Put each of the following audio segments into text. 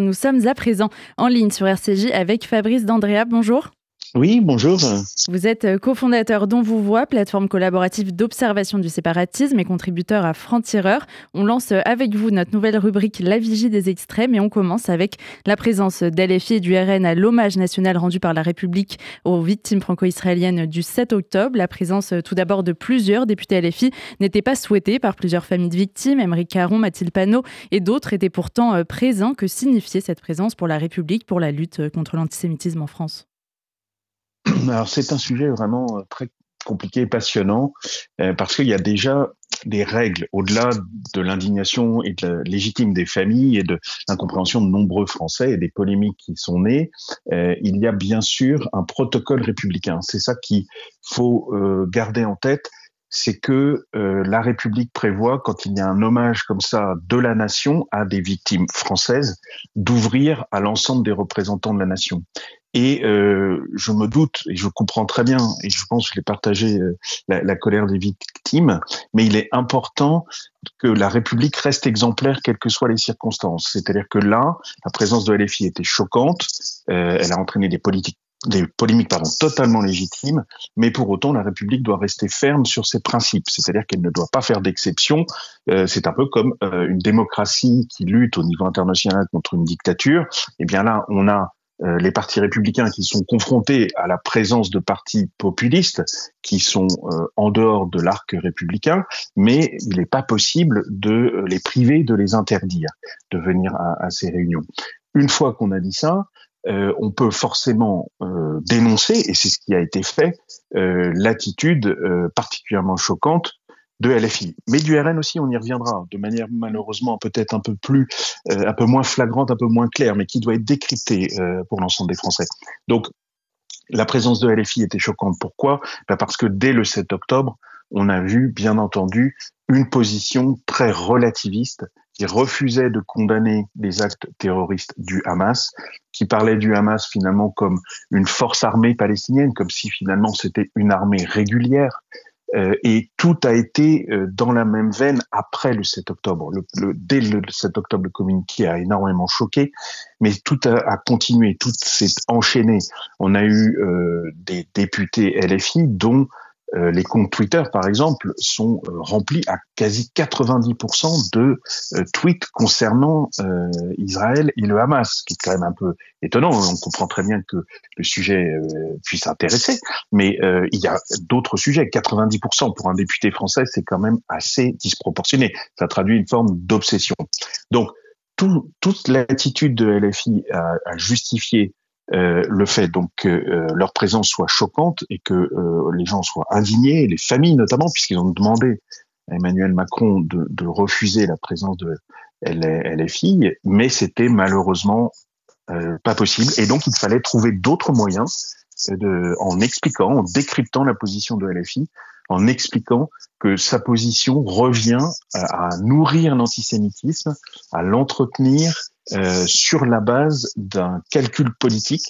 Nous sommes à présent en ligne sur RCJ avec Fabrice D'Andrea. Bonjour. Oui, bonjour. Vous êtes euh, cofondateur d'On vous voit, plateforme collaborative d'observation du séparatisme et contributeur à Franc-Tireur. On lance euh, avec vous notre nouvelle rubrique La Vigie des extrêmes et on commence avec la présence d'LFI et du RN à l'hommage national rendu par la République aux victimes franco-israéliennes du 7 octobre. La présence euh, tout d'abord de plusieurs députés LFI n'était pas souhaitée par plusieurs familles de victimes. Emery Caron, Mathilde Panot et d'autres étaient pourtant présents. Que signifiait cette présence pour la République, pour la lutte contre l'antisémitisme en France? alors c'est un sujet vraiment euh, très compliqué et passionnant euh, parce qu'il y a déjà des règles au-delà de l'indignation et de la légitime des familles et de l'incompréhension de nombreux Français et des polémiques qui sont nées. Euh, il y a bien sûr un protocole républicain. C'est ça qu'il faut garder en tête c'est que la République prévoit, quand il y a un hommage comme ça de la nation à des victimes françaises, d'ouvrir à l'ensemble des représentants de la nation. Et euh, je me doute, et je comprends très bien, et je pense que je l'ai partagé, euh, la, la, colère des victimes, mais il est important que la République reste exemplaire, quelles que soient les circonstances. C'est-à-dire que là, la présence de LFI était choquante, euh, elle a entraîné des politiques des polémiques pardon, totalement légitimes, mais pour autant la République doit rester ferme sur ses principes, c'est-à-dire qu'elle ne doit pas faire d'exception. Euh, c'est un peu comme euh, une démocratie qui lutte au niveau international contre une dictature. Et eh bien là, on a euh, les partis républicains qui sont confrontés à la présence de partis populistes qui sont euh, en dehors de l'arc républicain, mais il n'est pas possible de euh, les priver, de les interdire de venir à, à ces réunions. Une fois qu'on a dit ça, on peut forcément dénoncer, et c'est ce qui a été fait, l'attitude particulièrement choquante de LFI, mais du RN aussi, on y reviendra de manière malheureusement peut-être un peu plus, euh, un peu moins flagrante, un peu moins claire, mais qui doit être décryptée euh, pour l'ensemble des Français. Donc, la présence de LFI était choquante. Pourquoi? Ben Parce que dès le 7 octobre, on a vu, bien entendu, une position très relativiste qui refusait de condamner les actes terroristes du Hamas, qui parlait du Hamas finalement comme une force armée palestinienne, comme si finalement c'était une armée régulière, et tout a été euh, dans la même veine après le 7 octobre. Dès le 7 octobre, le communiqué a énormément choqué, mais tout a, a continué, tout s'est enchaîné. On a eu euh, des députés LFI, dont euh, les comptes Twitter, par exemple, sont euh, remplis à quasi 90% de euh, tweets concernant Israël et le Hamas, ce qui est quand même un peu étonnant. On comprend très bien que le sujet puisse intéresser, mais il y a d'autres sujets. 90% pour un député français, c'est quand même assez disproportionné. Ça traduit une forme d'obsession. Donc, tout, toute l'attitude de LFI à, à justifier euh, le fait donc que euh, leur présence soit choquante et que euh, les gens soient indignés, les familles notamment, puisqu'ils ont demandé à Emmanuel Macron de, de refuser la présence de LFI, mais c'était malheureusement pas possible. Et donc il fallait trouver d'autres moyens de, en expliquant, en décryptant la position de LFI, en expliquant que sa position revient à, nourrir l'antisémitisme, à l'entretenir euh, sur la base d'un calcul politique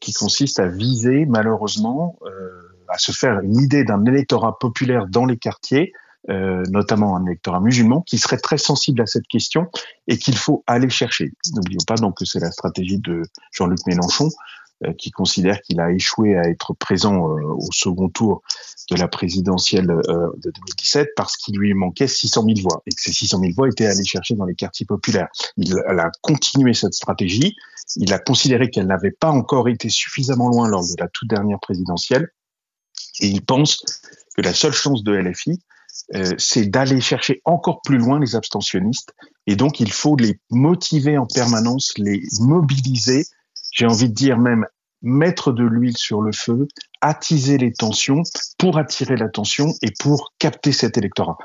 qui consiste à viser malheureusement euh, à se faire une idée d'un électorat populaire dans les quartiers, euh, notamment un électorat musulman, qui serait très sensible à cette question et qu'il faut aller chercher. N'oublions pas donc que c'est la stratégie de Jean-Luc Mélenchon euh, qui considère qu'il a échoué à être présent euh, au second tour de la présidentielle euh, de 2017 parce qu'il lui manquait 600 000 voix et que ces 600 000 voix étaient allées chercher dans les quartiers populaires. Il a continué cette stratégie. Il a considéré qu'elle n'avait pas encore été suffisamment loin lors de la toute dernière présidentielle et il pense que la seule chance de LFI, c'est d'aller chercher encore plus loin les abstentionnistes. Et donc, il faut les motiver en permanence, les mobiliser j'ai envie de dire même mettre de l'huile sur le feu, attiser les tensions pour attirer l'attention et pour capter cet électorat.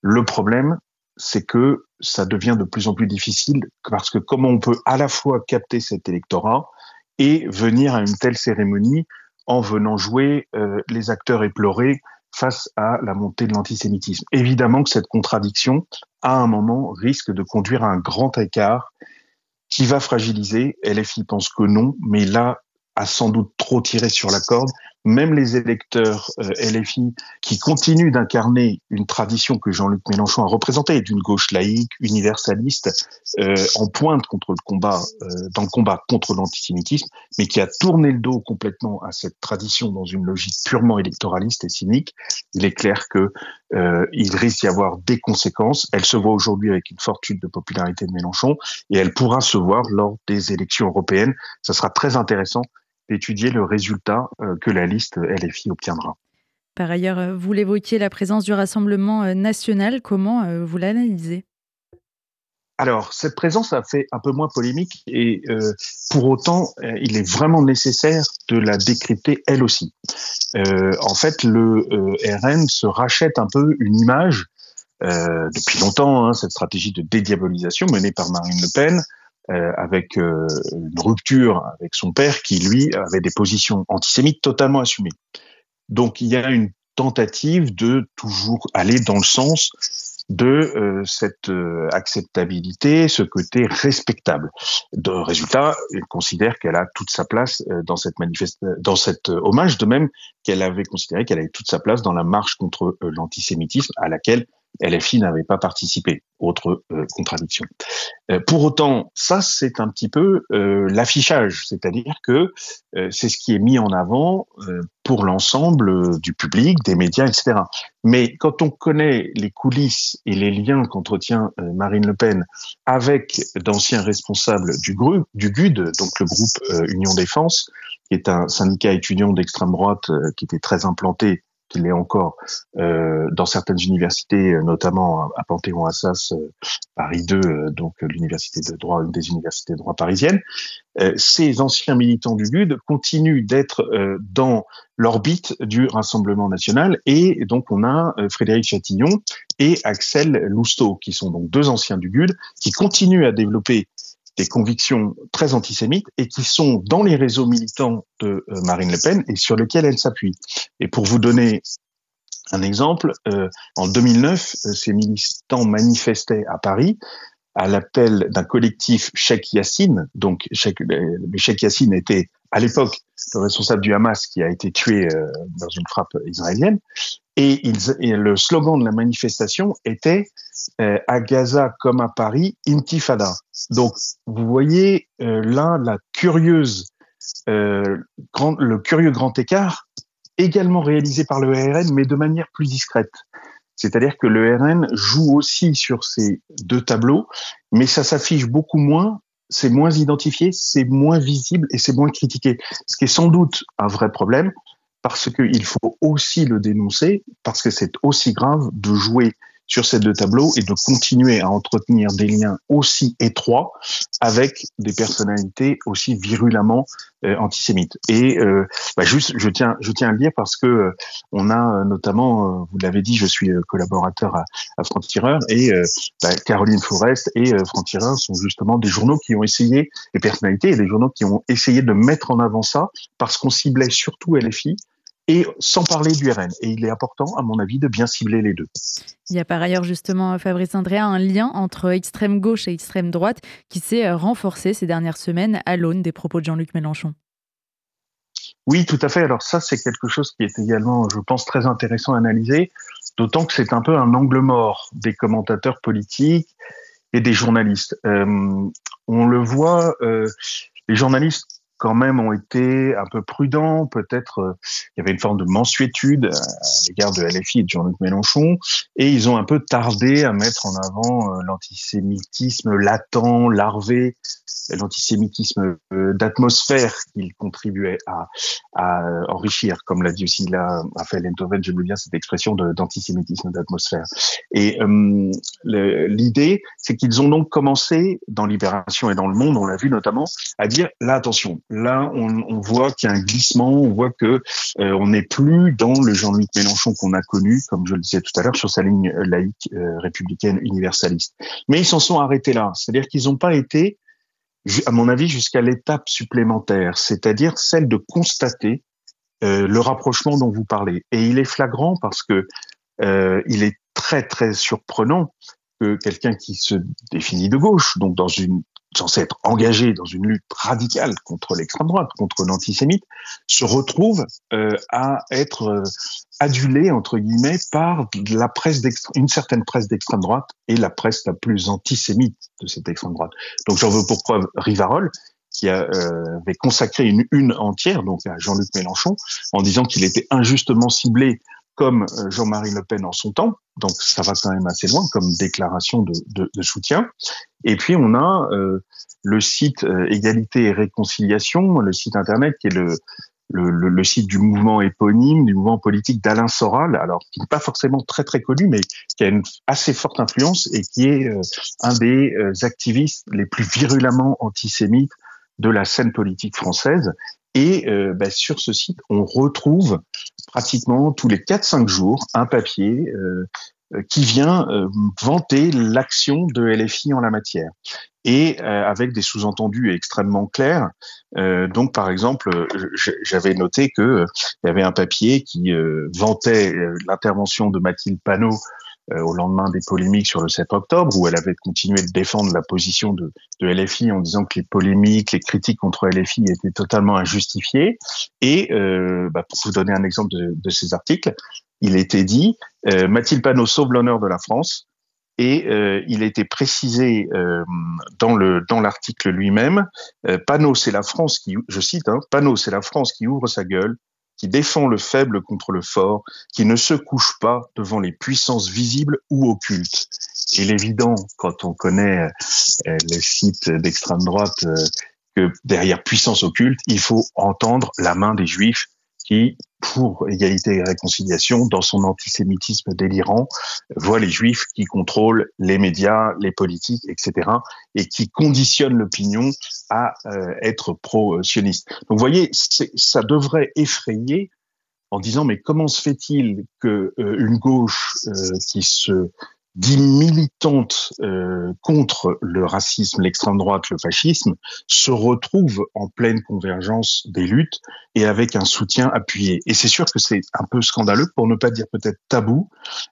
Le problème, c'est que ça devient de plus en plus difficile parce que comment on peut à la fois capter cet électorat et venir à une telle cérémonie en venant jouer euh, les acteurs éplorés face à la montée de l'antisémitisme. Évidemment que cette contradiction, à un moment, risque de conduire à un grand écart qui va fragiliser. LFI pense que non, mais là a sans doute trop tiré sur la corde, même les électeurs euh, LFI qui continuent d'incarner une tradition que Jean-Luc Mélenchon a représentée, d'une gauche laïque, universaliste, euh, en pointe contre le combat, euh, dans le combat contre l'antisémitisme, mais qui a tourné le dos complètement à cette tradition dans une logique purement électoraliste et cynique, il est clair que il risque d'y avoir des conséquences. Elle se voit aujourd'hui avec une forte chute de popularité de Mélenchon et elle pourra se voir lors des élections européennes. Ça sera très intéressant d'étudier le résultat euh, que la liste LFI obtiendra. Par ailleurs, euh, vous l'évoquiez, la présence du Rassemblement euh, national, comment vous l'analysez? Alors, cette présence a fait un peu moins polémique et pour autant, il est vraiment nécessaire de la décrypter elle aussi. en fait, le RN se rachète un peu une image depuis longtemps, hein, cette stratégie de dédiabolisation menée par Marine Le Pen, euh, avec euh, une rupture avec son père qui, lui, avait des positions antisémites totalement assumées. Donc il y a une tentative de toujours aller dans le sens de euh, cette acceptabilité, ce côté respectable. De résultat, il considère qu'elle a toute sa place dans cette dans cet hommage, de même qu'elle avait considéré qu'elle avait toute sa place dans la marche contre l'antisémitisme à laquelle LFI n'avait pas participé. Autre euh, contradiction. Euh, pour autant, ça c'est un petit peu euh, l'affichage, c'est-à-dire que c'est ce qui est mis en avant pour l'ensemble du public, des médias, etc. Mais quand on connaît les coulisses et les liens qu'entretient Marine Le Pen avec d'anciens responsables du, du GUD, donc le groupe Union Défense, qui est un syndicat étudiant d'extrême droite qui était très implanté qu'il est encore euh, dans certaines universités, euh, notamment à Panthéon-Assas, euh, Paris 2, euh, donc l'université de droit, une des universités de droit parisiennes. ces anciens militants du GUD continuent d'être dans l'orbite du Rassemblement national et donc on a Frédéric Chatillon et Axel Lousteau, qui sont donc deux anciens du GUD, qui continuent à développer des convictions très antisémites et qui sont dans les réseaux militants de Marine Le Pen et sur lesquels elle s'appuie. Et pour vous donner un exemple, euh, en 2009, euh, ces militants manifestaient à Paris à l'appel d'un collectif Sheikh Yassine. Donc, Sheikh, Sheikh Yassine était à l'époque le responsable du Hamas qui a été tué dans une frappe israélienne. Et, et, le slogan de la manifestation était euh, à Gaza comme à Paris, Intifada. Donc, vous voyez euh, là la curieuse, euh, grand, le curieux grand écart, également réalisé par le RN, mais de manière plus discrète. C'est-à-dire que le RN joue aussi sur ces deux tableaux, mais ça s'affiche beaucoup moins, c'est moins identifié, c'est moins visible et c'est moins critiqué. Ce qui est sans doute un vrai problème, parce qu'il faut aussi le dénoncer, parce que c'est aussi grave de jouer sur ces deux tableaux et de continuer à entretenir des liens aussi étroits avec des personnalités aussi virulemment euh, antisémites. Et euh, bah juste, je tiens, je tiens à le dire parce que euh, on a notamment, vous l'avez dit, je suis collaborateur à, à Franc-Tireur et bah, Caroline Forest et Franc-Tireur sont justement des journaux qui ont essayé, des personnalités et des journaux qui ont essayé de mettre en avant ça parce qu'on ciblait surtout LFI et sans parler du RN. Et il est important, à mon avis, de bien cibler les deux. Il y a par ailleurs justement, Fabrice Andrea, un lien entre extrême gauche et extrême droite qui s'est euh, renforcé ces dernières semaines à l'aune des propos de Jean-Luc Mélenchon. Oui, tout à fait. Alors ça, c'est quelque chose qui est également, je pense, très intéressant à analyser, d'autant que c'est un peu un angle mort des commentateurs politiques et des journalistes. Euh, on le voit, euh, les journalistes quand même ont été un peu prudents. Peut-être euh, il y avait une forme de mensuétude à l'égard de LFI et de Jean-Luc Mélenchon, et ils ont un peu tardé à mettre en avant euh, l'antisémitisme latent, larvé, l'antisémitisme euh, d'atmosphère qu'il contribuait à, à, enrichir, comme l'a dit aussi là Raphaël Enthoven, j'aime bien cette expression d'antisémitisme d'atmosphère. Et l'idée, c'est qu'ils ont donc commencé dans Libération et dans Le Monde, on l'a vu notamment, à dire là attention, là, on, voit qu'il y a un glissement, on voit que euh, on n'est plus dans le Jean-Luc Mélenchon qu'on a connu, comme je le disais tout à l'heure, sur sa ligne euh, laïque euh, républicaine universaliste. Mais ils s'en sont arrêtés là, c'est-à-dire qu'ils n'ont pas été, à mon avis, jusqu'à l'étape supplémentaire, c'est-à-dire celle de constater le rapprochement dont vous parlez. Et il est flagrant parce que il est très très surprenant que quelqu'un qui se définit de gauche, donc dans une censé être engagé dans une lutte radicale contre l'extrême droite, contre l'antisémite, se retrouve euh, à être euh, adulé entre guillemets par la presse une certaine presse d'extrême droite et la presse la plus antisémite de cette extrême droite. Donc j'en veux pour preuve Rivarol qui euh, avait consacré une une entière donc à Jean-Luc Mélenchon en disant qu'il était injustement ciblé comme euh, Jean-Marie Le Pen en son temps, donc ça va quand même assez loin comme déclaration de, soutien. Et puis on a euh, le site euh, Égalité et Réconciliation, le site internet qui est le, site du mouvement éponyme, du mouvement politique d'Alain Soral, alors qui n'est pas forcément très très connu, mais qui a une assez forte influence et qui est un des activistes les plus virulemment antisémites de la scène politique française. Et euh, bah, sur ce site, on retrouve pratiquement tous les 4-5 jours un papier euh, euh, qui vient vanter l'action de LFI en la matière et avec des sous-entendus extrêmement clairs. donc, par exemple, j'avais noté que il y avait un papier qui vantait l'intervention de Mathilde Panot au lendemain des polémiques sur le 7 octobre, où elle avait continué de défendre la position de, de LFI en disant que les polémiques, les critiques contre LFI étaient totalement injustifiées. Et euh, bah, pour vous donner un exemple de, de ces articles, il était dit euh, Mathilde Panot sauve l'honneur de la France. Et euh, il était précisé euh, dans le dans l'article lui-même, euh, Panot c'est la France qui, je cite, hein, Panot c'est la France qui ouvre sa gueule qui défend le faible contre le fort, qui ne se couche pas devant les puissances visibles ou occultes. Et l'évident, quand on connaît euh, les sites d'extrême droite, euh, que derrière puissance occulte, il faut entendre la main des juifs qui, pour égalité et réconciliation, dans son antisémitisme délirant, voit les juifs qui contrôlent les médias, les politiques, etc., et qui conditionnent l'opinion à euh, être pro-sioniste. Donc vous voyez, ça devrait effrayer en disant mais comment se fait-il que euh, une gauche euh, qui se dit militante euh, contre le racisme, l'extrême droite, le fascisme, se retrouve en pleine convergence des luttes et avec un soutien appuyé. Et c'est sûr que c'est un peu scandaleux, pour ne pas dire peut-être tabou,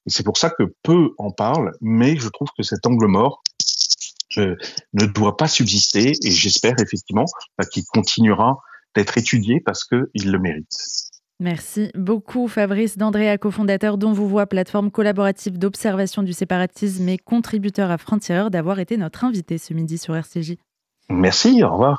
et c'est pour ça que peu en parlent, mais je trouve que cet angle mort euh, ne doit pas subsister, et j'espère effectivement bah, qu'il continuera d'être étudié parce qu'il le mérite. Merci beaucoup Fabrice D'Andrea, cofondateur dont vous voit plateforme collaborative d'observation du séparatisme et contributeur à Frontières, d'avoir été notre invité ce midi sur RCJ. Merci, au revoir.